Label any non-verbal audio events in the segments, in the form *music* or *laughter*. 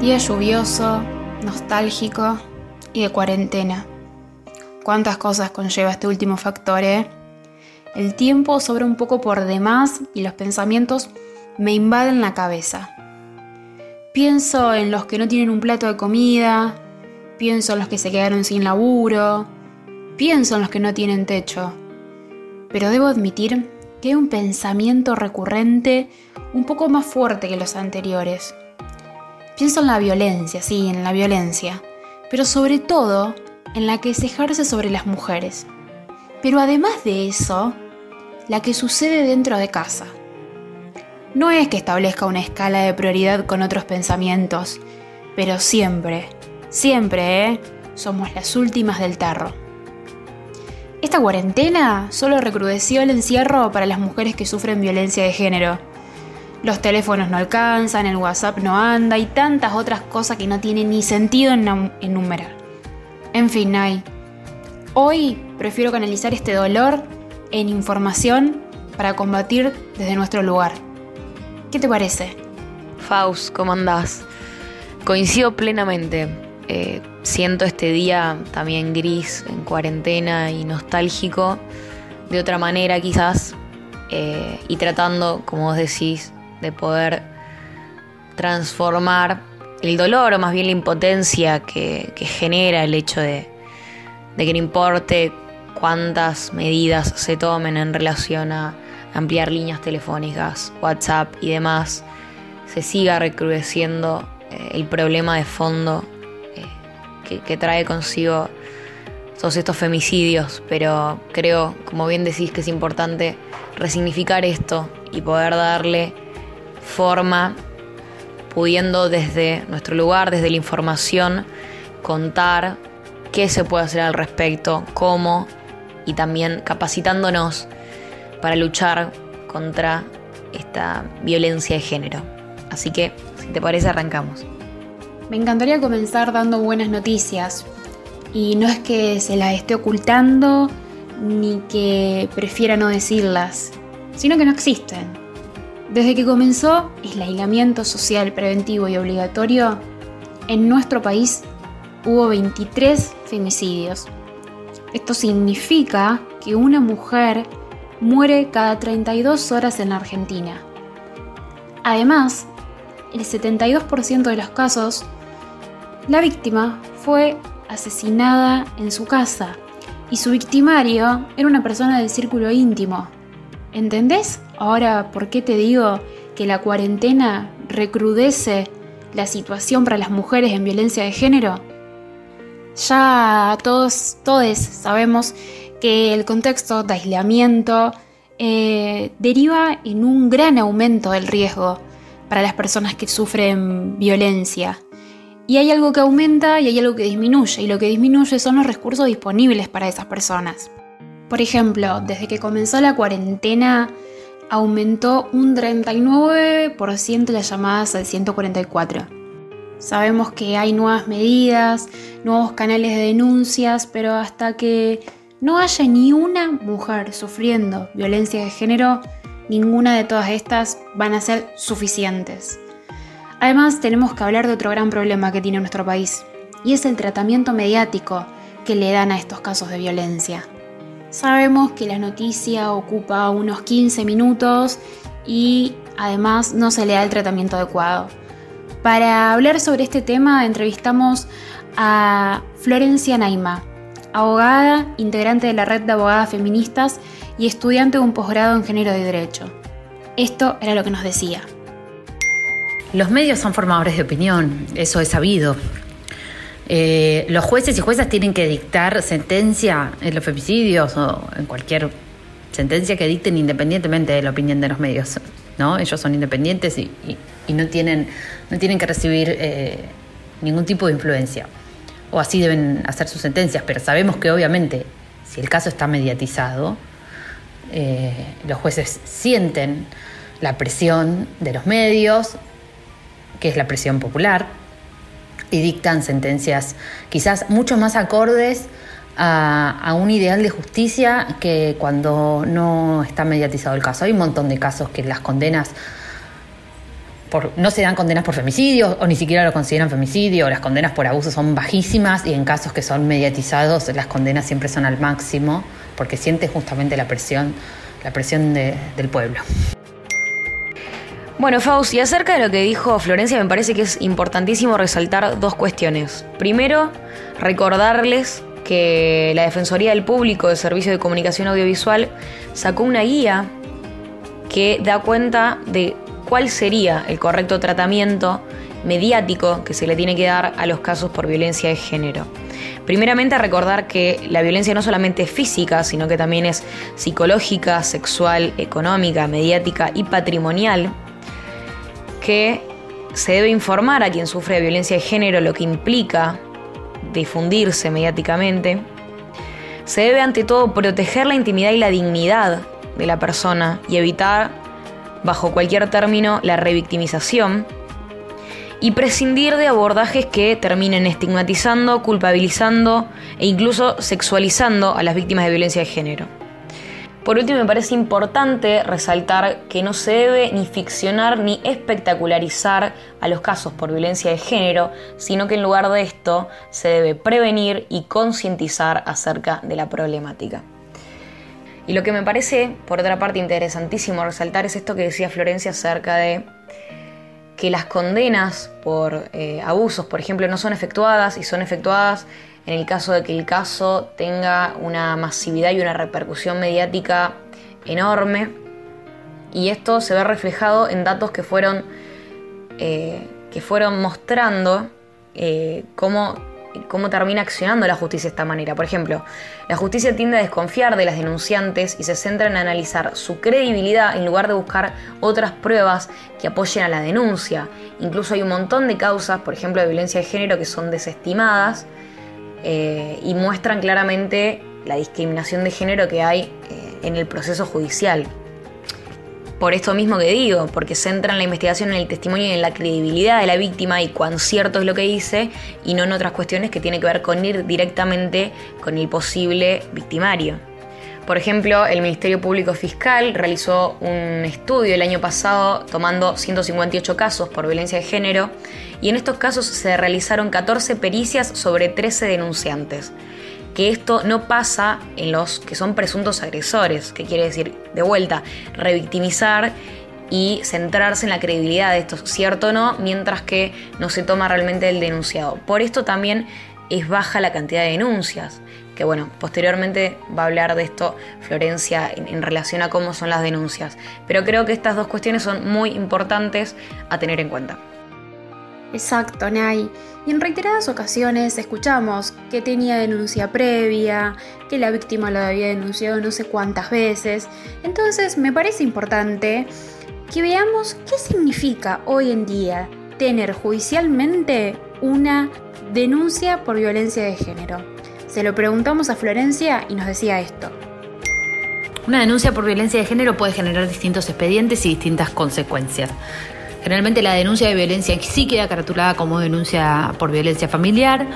Día lluvioso, nostálgico y de cuarentena. ¿Cuántas cosas conlleva este último factor, eh? El tiempo sobra un poco por demás y los pensamientos me invaden la cabeza. Pienso en los que no tienen un plato de comida, pienso en los que se quedaron sin laburo, pienso en los que no tienen techo. Pero debo admitir que hay un pensamiento recurrente un poco más fuerte que los anteriores. Pienso en la violencia, sí, en la violencia, pero sobre todo en la que se ejerce sobre las mujeres. Pero además de eso, la que sucede dentro de casa. No es que establezca una escala de prioridad con otros pensamientos, pero siempre, siempre, ¿eh? Somos las últimas del tarro. Esta cuarentena solo recrudeció el encierro para las mujeres que sufren violencia de género. Los teléfonos no alcanzan, el WhatsApp no anda y tantas otras cosas que no tienen ni sentido en enumerar. En fin, hay. Hoy prefiero canalizar este dolor en información para combatir desde nuestro lugar. ¿Qué te parece? Faust, ¿cómo andás? Coincido plenamente. Eh, siento este día también gris, en cuarentena y nostálgico, de otra manera quizás, eh, y tratando, como vos decís, de poder transformar el dolor o más bien la impotencia que, genera el hecho de, de que no importe cuántas medidas se tomen en relación a ampliar líneas telefónicas, WhatsApp y demás, se siga recrudeciendo eh, el problema de fondo eh, que, trae consigo todos estos femicidios, pero creo, como bien decís, que es importante resignificar esto y poder darle forma, pudiendo desde nuestro lugar, desde la información, contar qué se puede hacer al respecto, cómo y también capacitándonos para luchar contra esta violencia de género. Así que, si te parece, arrancamos. Me encantaría comenzar dando buenas noticias. Y no es que se las esté ocultando ni que prefiera no decirlas, sino que no existen. Desde que comenzó el aislamiento social preventivo y obligatorio, en nuestro país hubo 23 femicidios. Esto significa que una mujer muere cada 32 horas en Argentina. Además, el 72% de los casos, la víctima fue asesinada en su casa y su victimario era una persona del círculo íntimo. ¿Entendés ahora por qué te digo que la cuarentena recrudece la situación para las mujeres en violencia de género? Ya todos, todos sabemos que el contexto de aislamiento eh, deriva en un gran aumento del riesgo para las personas que sufren violencia. Y hay algo que aumenta y hay algo que disminuye, y lo que disminuye son los recursos disponibles para esas personas. Por ejemplo, desde que comenzó la cuarentena, aumentó un 39% las llamadas al 144 Sabemos que hay nuevas medidas, nuevos canales de denuncias, pero hasta que no haya ni una mujer sufriendo violencia de género, ninguna de todas estas van a ser suficientes. Además, tenemos que hablar de otro gran problema que tiene nuestro país, y es el tratamiento mediático que le dan a estos casos de violencia. Sabemos que la noticia ocupa unos 15 minutos y además no se le da el tratamiento adecuado. Para hablar sobre este tema entrevistamos a Florencia Naima, abogada, integrante de la red de abogadas feministas y estudiante de un posgrado en género de derecho. Esto era lo que nos decía. Los medios son formadores de opinión, eso es sabido. Eh, los jueces y juezas tienen que dictar sentencia en los femicidios o en cualquier sentencia que dicten independientemente de la opinión de los medios. ¿no? Ellos son independientes y, no, tienen, no tienen que recibir eh, ningún tipo de influencia. O así deben hacer sus sentencias, pero sabemos que obviamente si el caso está mediatizado, eh, los jueces sienten la presión de los medios, que es la presión popular, y dictan sentencias quizás mucho más acordes a, un ideal de justicia que cuando no está mediatizado el caso. Hay un montón de casos que las condenas no se dan condenas por femicidio o ni siquiera lo consideran femicidio, las condenas por abuso son bajísimas y en casos que son mediatizados las condenas siempre son al máximo porque siente justamente la presión, la presión del pueblo. Bueno, Fausti, acerca de lo que dijo Florencia, me parece que es importantísimo resaltar dos cuestiones. Primero, recordarles que la Defensoría del Público de Servicio de Comunicación Audiovisual sacó una guía que da cuenta de cuál sería el correcto tratamiento mediático que se le tiene que dar a los casos por violencia de género. Primeramente recordar que la violencia no solamente es física, sino que también es psicológica, sexual, económica, mediática y patrimonial que se debe informar a quien sufre de violencia de género lo que implica difundirse mediáticamente. Se debe ante todo proteger la intimidad y la dignidad de la persona y evitar, bajo cualquier término, la revictimización y prescindir de abordajes que terminen estigmatizando, culpabilizando e incluso sexualizando a las víctimas de violencia de género. Por último, me parece importante resaltar que no se debe ni ficcionar ni espectacularizar a los casos por violencia de género, sino que en lugar de esto se debe prevenir y concientizar acerca de la problemática. Y lo que me parece, por otra parte, interesantísimo resaltar es esto que decía Florencia acerca de que las condenas por eh, abusos, por ejemplo, no son efectuadas y son efectuadas en el caso de que el caso tenga una masividad y una repercusión mediática enorme. Y esto se ve reflejado en datos que fueron, eh, que fueron mostrando eh, cómo, cómo termina accionando la justicia de esta manera. Por ejemplo, la justicia tiende a desconfiar de las denunciantes y se centra en analizar su credibilidad en lugar de buscar otras pruebas que apoyen a la denuncia. Incluso hay un montón de causas, por ejemplo, de violencia de género, que son desestimadas eh, y muestran claramente la discriminación de género que hay eh, en el proceso judicial. Por esto mismo que digo, porque centran la investigación en el testimonio y en la credibilidad de la víctima y cuán cierto es lo que dice, y no en otras cuestiones que tienen que ver con ir directamente con el posible victimario. Por ejemplo, el Ministerio Público Fiscal realizó un estudio el año pasado tomando 158 casos por violencia de género y en estos casos se realizaron 14 pericias sobre 13 denunciantes. Que esto no pasa en los que son presuntos agresores, que quiere decir, de vuelta, revictimizar y centrarse en la credibilidad de esto, cierto o no, mientras que no se toma realmente el denunciado. Por esto también es baja la cantidad de denuncias que bueno, posteriormente va a hablar de esto Florencia en, relación a cómo son las denuncias. Pero creo que estas dos cuestiones son muy importantes a tener en cuenta. Exacto, Nay. Y en reiteradas ocasiones escuchamos que tenía denuncia previa, que la víctima lo había denunciado no sé cuántas veces. Entonces me parece importante que veamos qué significa hoy en día tener judicialmente una denuncia por violencia de género. Se lo preguntamos a Florencia y nos decía esto. Una denuncia por violencia de género puede generar distintos expedientes y distintas consecuencias. Generalmente la denuncia de violencia sí queda caratulada como denuncia por violencia familiar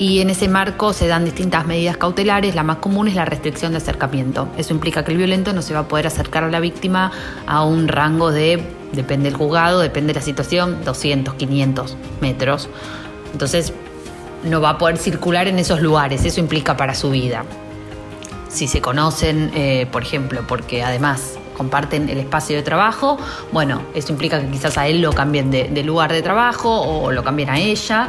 y en ese marco se dan distintas medidas cautelares. La más común es la restricción de acercamiento. Eso implica que el violento no se va a poder acercar a la víctima a un rango de, depende del juzgado, depende de la situación, 200, 500 metros. Entonces no va a poder circular en esos lugares, eso implica para su vida. Si se conocen, eh, por ejemplo, porque además comparten el espacio de trabajo, bueno, eso implica que quizás a él lo cambien de, lugar de trabajo o lo cambien a ella.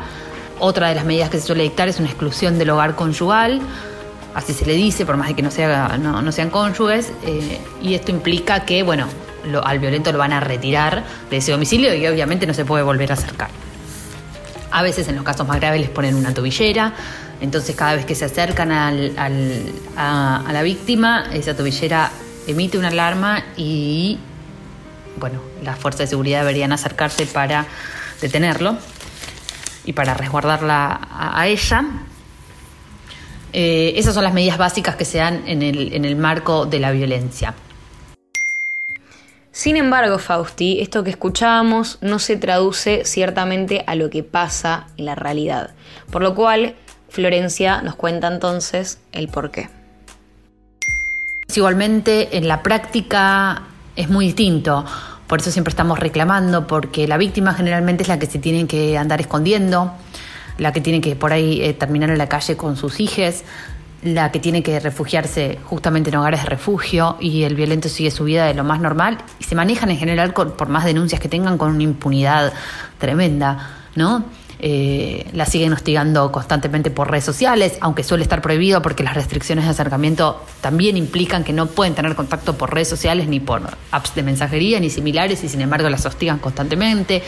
Otra de las medidas que se suele dictar es una exclusión del hogar conyugal, así se le dice, por más de que no, sea, no, sean cónyuges, eh, y esto implica que, bueno, al violento lo van a retirar de ese domicilio y obviamente no se puede volver a acercar. A veces en los casos más graves les ponen una tobillera, entonces cada vez que se acercan a, la víctima, esa tobillera emite una alarma y, bueno, las fuerzas de seguridad deberían acercarse para detenerlo y para resguardarla a, ella. Eh, esas son las medidas básicas que se dan en el, en el marco de la violencia. Sin embargo, Fausti, esto que escuchábamos no se traduce ciertamente a lo que pasa en la realidad, por lo cual Florencia nos cuenta entonces el por qué. Igualmente, en la práctica es muy distinto, por eso siempre estamos reclamando, porque la víctima generalmente es la que se tiene que andar escondiendo, la que tiene que por ahí eh, terminar en la calle con sus hijos, la que tiene que refugiarse justamente en hogares de refugio y el violento sigue su vida de lo más normal y se manejan en general por más denuncias que tengan con una impunidad tremenda, ¿no? Eh, la siguen hostigando constantemente por redes sociales, aunque suele estar prohibido porque las restricciones de acercamiento también implican que no pueden tener contacto por redes sociales ni por apps de mensajería ni similares y sin embargo las hostigan constantemente.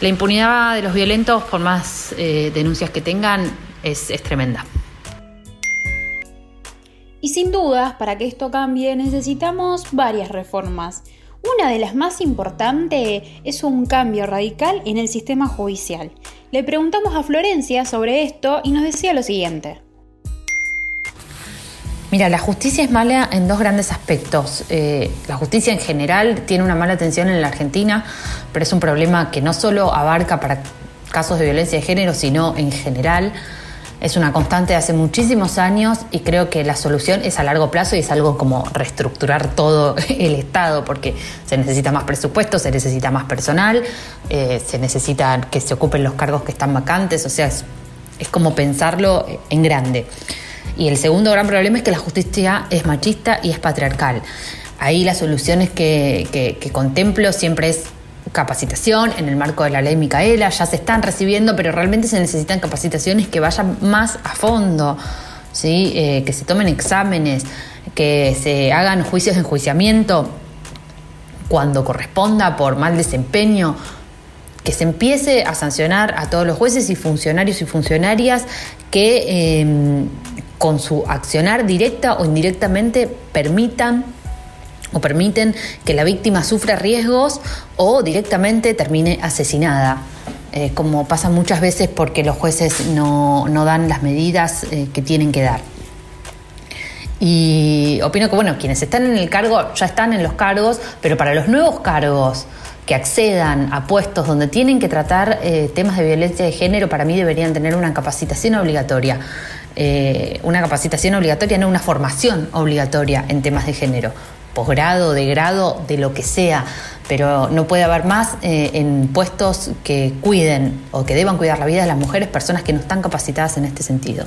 La impunidad de los violentos, por más eh, denuncias que tengan, es tremenda. Y sin dudas, para que esto cambie necesitamos varias reformas. Una de las más importantes es un cambio radical en el sistema judicial. Le preguntamos a Florencia sobre esto y nos decía lo siguiente. Mira, la justicia es mala en dos grandes aspectos. Eh, la justicia en general tiene una mala atención en la Argentina, pero es un problema que no solo abarca para casos de violencia de género, sino en general es una constante de hace muchísimos años y creo que la solución es a largo plazo y es algo como reestructurar todo *laughs* el Estado, porque se necesita más presupuesto, se necesita más personal, eh, se necesita que se ocupen los cargos que están vacantes, o sea, es, como pensarlo en grande. Y el segundo gran problema es que la justicia es machista y es patriarcal. Ahí las soluciones que contemplo siempre es capacitación en el marco de la ley Micaela, ya se están recibiendo, pero realmente se necesitan capacitaciones que vayan más a fondo, ¿sí? Eh, que se tomen exámenes, que se hagan juicios de enjuiciamiento cuando corresponda por mal desempeño, que se empiece a sancionar a todos los jueces y funcionarios y funcionarias que em, con su accionar directa o indirectamente permitan o permiten que la víctima sufra riesgos o directamente termine asesinada. Eh, como pasa muchas veces porque los jueces no, dan las medidas eh, que tienen que dar. Y opino que, bueno, quienes están en el cargo ya están en los cargos, pero para los nuevos cargos que accedan a puestos donde tienen que tratar eh, temas de violencia de género, para mí deberían tener una capacitación obligatoria. una capacitación obligatoria, no una formación obligatoria en temas de género posgrado, de grado, de lo que sea, pero no puede haber más eh, en puestos que cuiden o que deban cuidar la vida de las mujeres, personas que no están capacitadas en este sentido.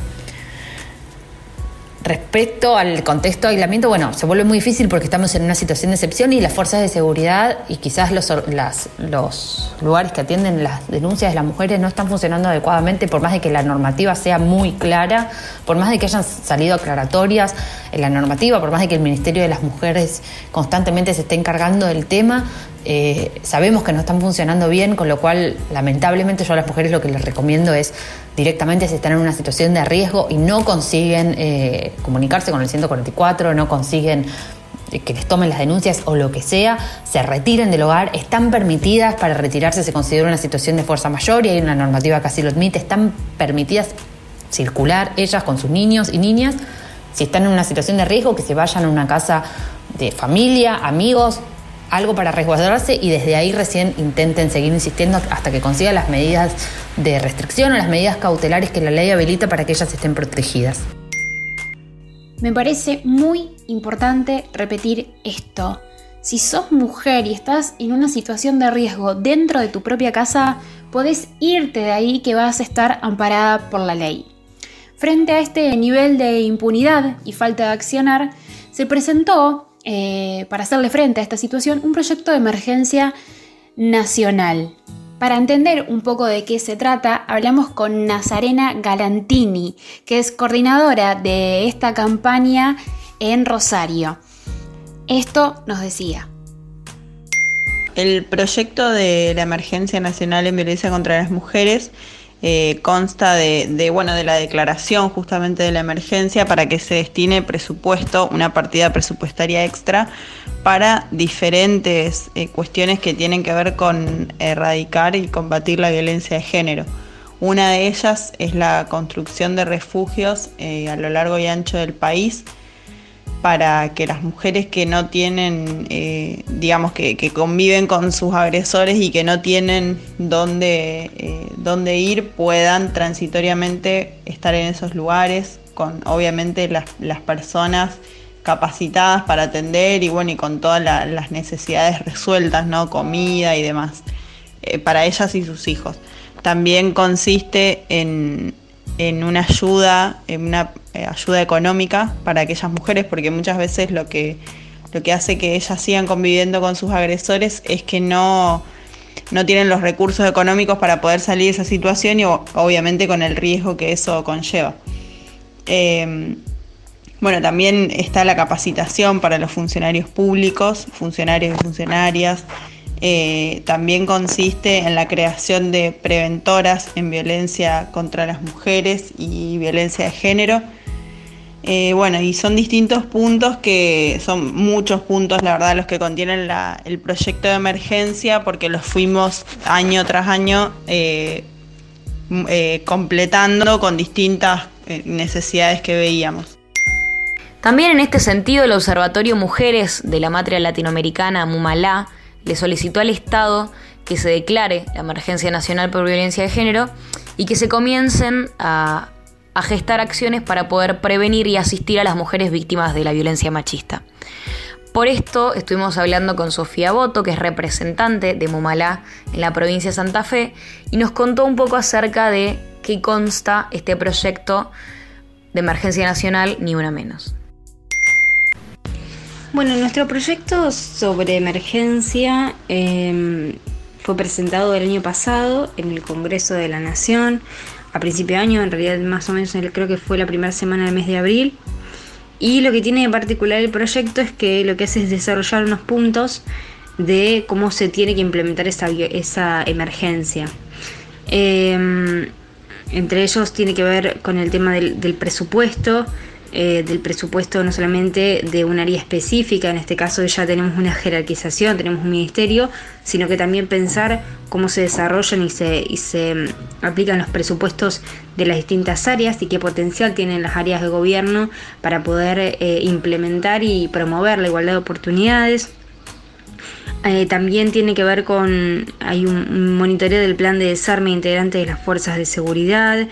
Respecto al contexto de aislamiento, bueno, se vuelve muy difícil porque estamos en una situación de excepción y las fuerzas de seguridad y quizás los, los lugares que atienden las denuncias de las mujeres no están funcionando adecuadamente, por más de que la normativa sea muy clara, por más de que hayan salido aclaratorias en la normativa, por más de que el Ministerio de las Mujeres constantemente se esté encargando del tema, eh, sabemos que no están funcionando bien, con lo cual lamentablemente yo a las mujeres lo que les recomiendo es directamente si están en una situación de riesgo y no consiguen eh, comunicarse con el 144, no consiguen eh, que les tomen las denuncias o lo que sea, se retiren del hogar, están permitidas, para retirarse se considera una situación de fuerza mayor y hay una normativa que así lo admite, están permitidas circular ellas con sus niños y niñas, si están en una situación de riesgo, que se vayan a una casa de familia, amigos, algo para resguardarse y desde ahí recién intenten seguir insistiendo hasta que consigan las medidas de restricción o las medidas cautelares que la ley habilita para que ellas estén protegidas. Me parece muy importante repetir esto. Si sos mujer y estás en una situación de riesgo dentro de tu propia casa, podés irte de ahí que vas a estar amparada por la ley. Frente a este nivel de impunidad y falta de accionar, se presentó eh, para hacerle frente a esta situación un proyecto de emergencia nacional. Para entender un poco de qué se trata, hablamos con Nazarena Galantini, que es coordinadora de esta campaña en Rosario. Esto nos decía. El proyecto de la emergencia nacional en violencia contra las mujeres eh, consta de, bueno, de la declaración justamente de la emergencia para que se destine presupuesto, una partida presupuestaria extra para diferentes eh, cuestiones que tienen que ver con erradicar y combatir la violencia de género. Una de ellas es la construcción de refugios eh, a lo largo y ancho del país para que las mujeres que no tienen, eh, digamos, que, conviven con sus agresores y que no tienen dónde, eh, dónde ir, puedan transitoriamente estar en esos lugares, con obviamente las, las personas capacitadas para atender y bueno, y con todas las necesidades resueltas, ¿no? Comida y demás, eh, para ellas y sus hijos. También consiste en, una ayuda, en una eh, ayuda económica para aquellas mujeres, porque muchas veces lo que, lo que hace que ellas sigan conviviendo con sus agresores es que no, no tienen los recursos económicos para poder salir de esa situación y obviamente con el riesgo que eso conlleva. Em, bueno, también está la capacitación para los funcionarios públicos, funcionarios y funcionarias. Eh, también consiste en la creación de preventoras en violencia contra las mujeres y violencia de género. Eh, bueno, y son distintos puntos que son muchos puntos, la verdad, los que contienen el proyecto de emergencia, porque los fuimos año tras año eh, completando con distintas necesidades que veíamos. También en este sentido, el Observatorio Mujeres de la Matria Latinoamericana, MUMALA, le solicitó al Estado que se declare la emergencia nacional por violencia de género y que se comiencen a, gestar acciones para poder prevenir y asistir a las mujeres víctimas de la violencia machista. Por esto estuvimos hablando con Sofía Boto, que es representante de Mumalá en la provincia de Santa Fe, y nos contó un poco acerca de qué consta este proyecto de emergencia nacional, ni una menos. Bueno, nuestro proyecto sobre emergencia em, fue presentado el año pasado en el Congreso de la Nación, a principio de año, en realidad más o menos creo que fue la primera semana del mes de abril. Y lo que tiene de particular el proyecto es que lo que hace es desarrollar unos puntos de cómo se tiene que implementar esa, esa emergencia. Em, entre ellos tiene que ver con el tema del presupuesto, eh, del presupuesto no solamente de un área específica, en este caso ya tenemos una jerarquización, tenemos un ministerio, sino que también pensar cómo se desarrollan y se, y se mm, aplican los presupuestos de las distintas áreas y qué potencial tienen las áreas de gobierno para poder eh, implementar y promover la igualdad de oportunidades. Eh, también tiene que ver con, hay un monitoreo del plan de desarme integrante de las fuerzas de seguridad,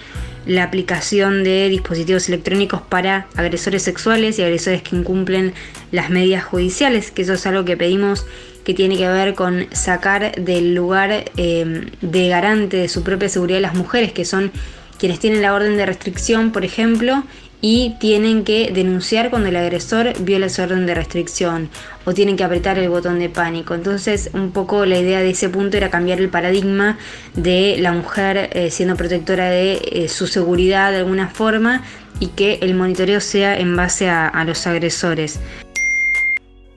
la aplicación de dispositivos electrónicos para agresores sexuales y agresores que incumplen las medidas judiciales, que eso es algo que pedimos que tiene que ver con sacar del lugar eh, de garante de su propia seguridad las mujeres, que son quienes tienen la orden de restricción, por ejemplo, y tienen que denunciar cuando el agresor viola su orden de restricción o tienen que apretar el botón de pánico. Entonces, un poco la idea de ese punto era cambiar el paradigma de la mujer eh, siendo protectora de eh, su seguridad de alguna forma y que el monitoreo sea en base a, a los agresores.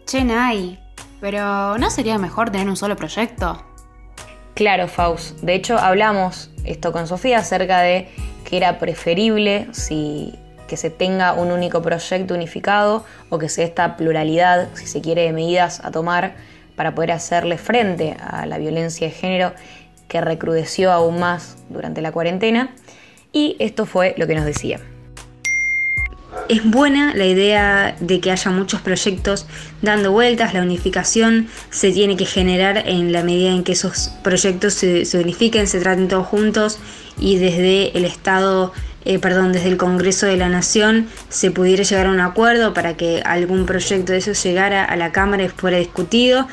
Che, Nay, pero ¿no sería mejor tener un solo proyecto? Claro, Faust. De hecho, hablamos esto con Sofía acerca de que era preferible si que se tenga un único proyecto unificado o que sea esta pluralidad, si se quiere, de medidas a tomar para poder hacerle frente a la violencia de género que recrudeció aún más durante la cuarentena. Y esto fue lo que nos decía. Es buena la idea de que haya muchos proyectos dando vueltas, la unificación se tiene que generar en la medida en que esos proyectos se, se unifiquen, se traten todos juntos y desde el Estado eh, perdón, desde el Congreso de la Nación se pudiera llegar a un acuerdo para que algún proyecto de eso llegara a la Cámara y fuera discutido.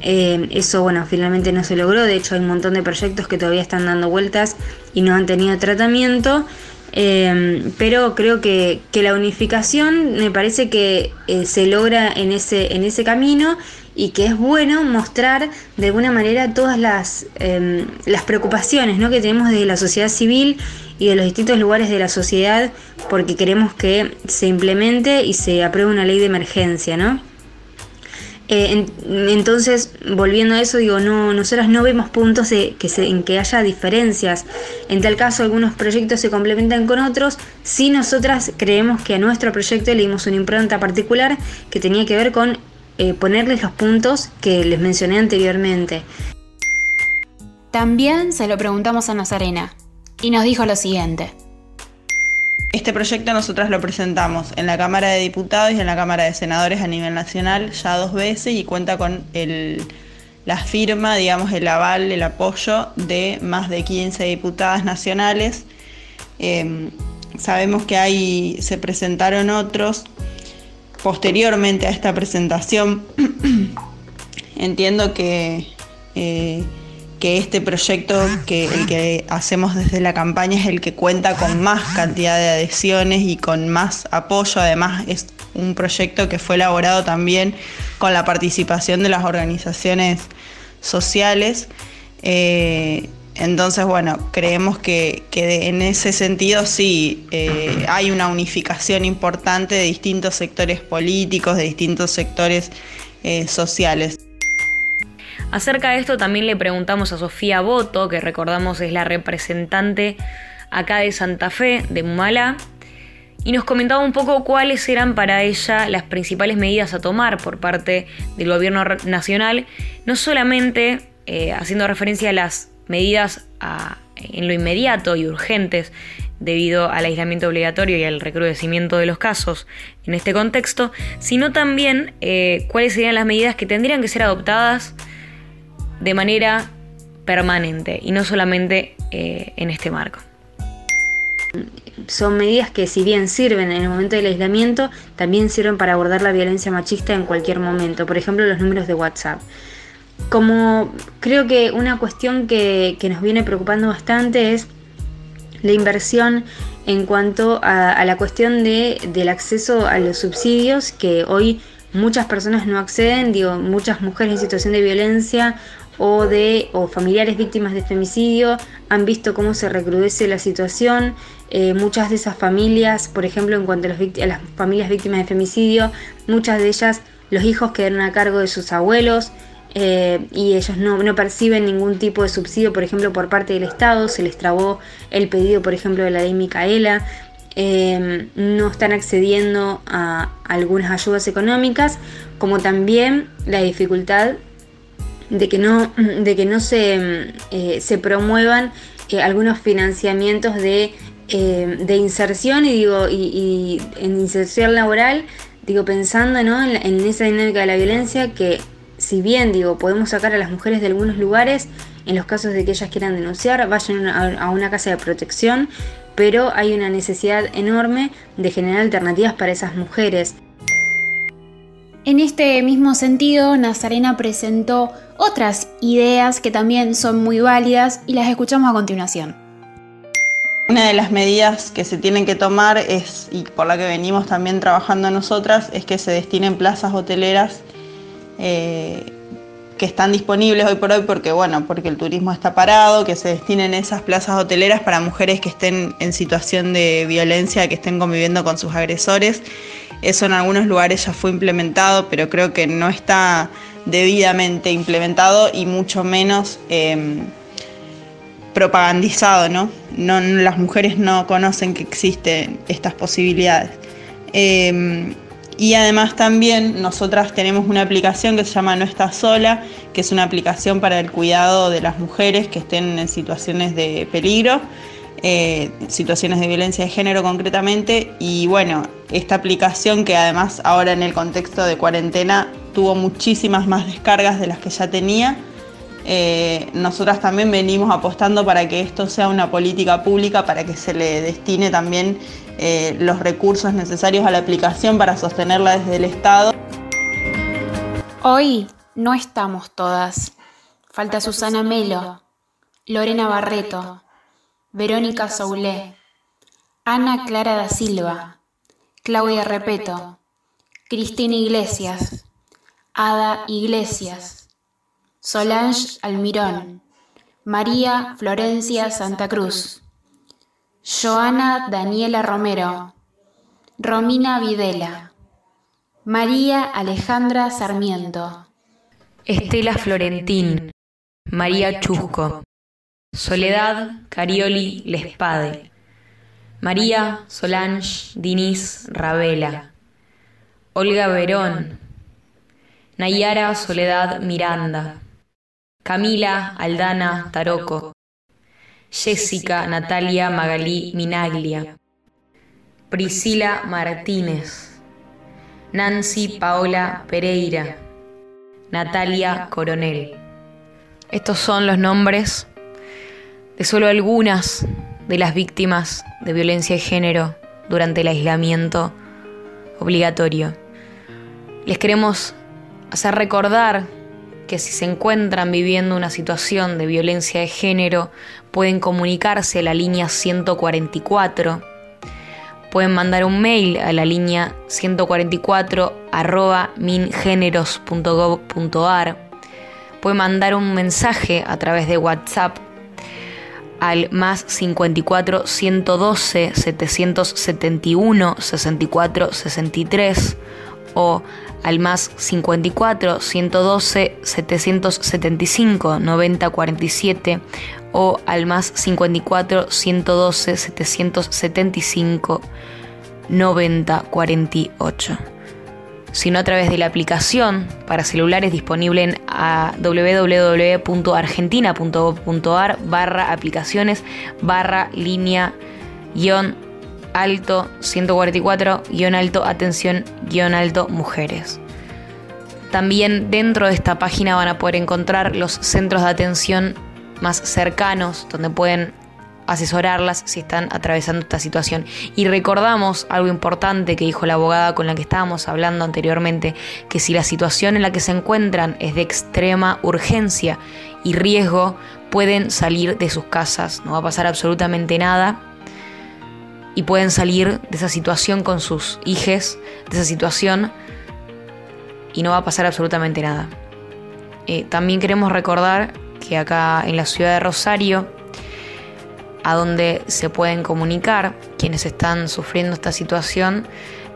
Eh, eso, bueno, finalmente no se logró. De hecho, hay un montón de proyectos que todavía están dando vueltas y no han tenido tratamiento. Eh, pero creo que, la unificación me parece que se logra en ese, en ese camino y que es bueno mostrar de alguna manera todas las, las preocupaciones ¿no? que tenemos desde la sociedad civil y de los distintos lugares de la sociedad porque queremos que se implemente y se apruebe una ley de emergencia, ¿no? Eh, entonces, volviendo a eso, digo, no, nosotras no vemos puntos que en que haya diferencias. En tal caso, algunos proyectos se complementan con otros. Si nosotras creemos que a nuestro proyecto le dimos una impronta particular que tenía que ver con eh, ponerles los puntos que les mencioné anteriormente. También se lo preguntamos a Nazarena, y nos dijo lo siguiente. Este proyecto nosotras lo presentamos en la Cámara de Diputados y en la Cámara de Senadores a nivel nacional ya dos veces y cuenta con la firma, digamos, el aval, el apoyo de más de 15 diputadas nacionales. Em, sabemos que hay, se presentaron otros posteriormente a esta presentación, *clears throat* entiendo que, eh, que este proyecto, que el que hacemos desde la campaña, es el que cuenta con más cantidad de adhesiones y con más apoyo. Además, es un proyecto que fue elaborado también con la participación de las organizaciones sociales. Eh, entonces, bueno, creemos que, en ese sentido sí eh, hay una unificación importante de distintos sectores políticos, de distintos sectores eh, sociales. Acerca de esto también le preguntamos a Sofía Boto, que recordamos es la representante acá de Santa Fe, de Mumalá, y nos comentaba un poco cuáles eran para ella las principales medidas a tomar por parte del gobierno nacional, no solamente eh, haciendo referencia a las medidas en lo inmediato y urgentes debido al aislamiento obligatorio y al recrudecimiento de los casos en este contexto, sino también eh, cuáles serían las medidas que tendrían que ser adoptadas de manera permanente y no solamente eh, en este marco. Son medidas que si bien sirven en el momento del aislamiento, también sirven para abordar la violencia machista en cualquier momento. Por ejemplo, los números de WhatsApp. Como creo que una cuestión que, nos viene preocupando bastante es la inversión en cuanto a, la cuestión del acceso a los subsidios que hoy muchas personas no acceden, digo, muchas mujeres en situación de violencia o de o familiares víctimas de femicidio han visto cómo se recrudece la situación. Eh, muchas de esas familias, por ejemplo, en cuanto a, las familias víctimas de femicidio, muchas de ellas los hijos quedaron a cargo de sus abuelos. Eh, y ellos no, perciben ningún tipo de subsidio, por ejemplo, por parte del Estado, se les trabó el pedido, por ejemplo, de la ley Micaela, eh, no están accediendo a algunas ayudas económicas, como también la dificultad de que no, de que no se, eh, se promuevan algunos financiamientos de, de, inserción y digo y, en inserción laboral digo pensando en, en esa dinámica de la violencia que si bien digo, podemos sacar a las mujeres de algunos lugares, en los casos de que ellas quieran denunciar, vayan a una casa de protección, pero hay una necesidad enorme de generar alternativas para esas mujeres. En este mismo sentido, Nazarena presentó otras ideas que también son muy válidas y las escuchamos a continuación. Una de las medidas que se tienen que tomar es, y por la que venimos también trabajando nosotras, es que se destinen plazas hoteleras eh, que están disponibles hoy por hoy porque, bueno, porque el turismo está parado, que se destinen esas plazas hoteleras para mujeres que estén en situación de violencia, que estén conviviendo con sus agresores. Eso en algunos lugares ya fue implementado, pero creo que no está debidamente implementado y mucho menos em, propagandizado, ¿no? Las mujeres no conocen que existen estas posibilidades. Em, y además también nosotras tenemos una aplicación que se llama No Estás Sola, que es una aplicación para el cuidado de las mujeres que estén en situaciones de peligro, eh, situaciones de violencia de género concretamente. Y bueno, esta aplicación que además ahora en el contexto de cuarentena tuvo muchísimas más descargas de las que ya tenía. Eh, nosotras también venimos apostando para que esto sea una política pública, para que se le destine también eh, los recursos necesarios a la aplicación para sostenerla desde el Estado. Hoy no estamos todas. Falta Susana Melo, Lorena Barreto, Verónica Soulé, Ana Clara da Silva, Claudia Repeto, Cristina Iglesias, Ada Iglesias, Solange Almirón, María Florencia Santa Cruz. Joana Daniela Romero, Romina Videla, María Alejandra Sarmiento, Estela Florentín, María Chusco, Soledad Carioli Lespade, María Solange Diniz Ravela, Olga Verón, Nayara Soledad Miranda, Camila Aldana Taroco, Jessica Natalia Magalí Minaglia, Priscila Martínez, Nancy Paola Pereira, Natalia Coronel. Estos son los nombres solo algunas de las víctimas de violencia de género durante el aislamiento obligatorio. Les queremos hacer recordar que si se encuentran viviendo una situación de violencia de género, pueden comunicarse a la línea 144, pueden mandar un mail a la línea 144 arroba mingeneros.gov.ar, pueden mandar un mensaje a través de WhatsApp al más 54 112 771 64 63 o al más 54 112 775 90 47 o al más 54 112 775 90 48 sino a través de la aplicación para celulares disponible en www.argentina.gov.ar barra aplicaciones barra línea guion alto 144 guion alto atención guion alto mujeres. También dentro de esta página van a poder encontrar los centros de atención más cercanos donde pueden asesorarlas si están atravesando esta situación. Y recordamos algo importante que dijo la abogada con la que estábamos hablando anteriormente, que si la situación en la que se encuentran es de extrema urgencia y riesgo, pueden salir de sus casas, no va a pasar absolutamente nada y pueden salir de esa situación con sus hijes, de esa situación y no va a pasar absolutamente nada. Eh, también queremos recordar que acá en la ciudad de Rosario, a donde se pueden comunicar quienes están sufriendo esta situación,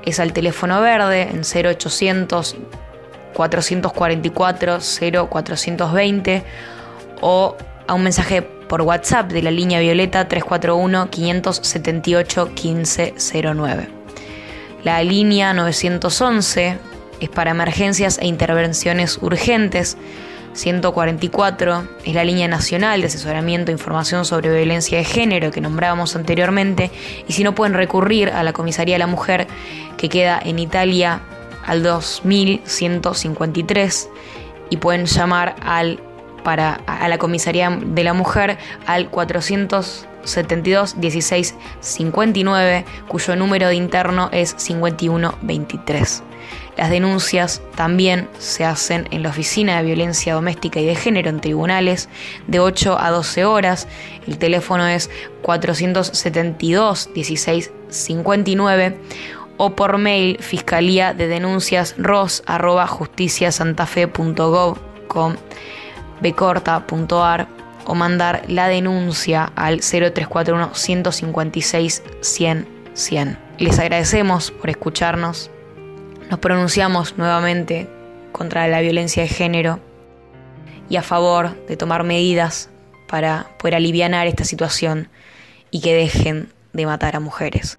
es al teléfono verde en 0800 444 0420 o a un mensaje por WhatsApp de la línea violeta 341 578 1509. La línea 911 es para emergencias e intervenciones urgentes. 144 es la línea nacional de asesoramiento e información sobre violencia de género que nombrábamos anteriormente. Y si no pueden recurrir a la Comisaría de la Mujer que queda en Italia al 2153 y pueden llamar al para a la comisaría de la mujer al 472 16 59 cuyo número de interno es 5123. Las denuncias también se hacen en la Oficina de Violencia Doméstica y de Género en tribunales de 8 a 12 horas. El teléfono es 472 16 59 o por mail fiscalía de denuncias ros arroba justiciasantafe.gov.com bcorta.ar o mandar la denuncia al 0341 156 100 100. Les agradecemos por escucharnos. Nos pronunciamos nuevamente contra la violencia de género y a favor de tomar medidas para poder aliviar esta situación y que dejen de matar a mujeres.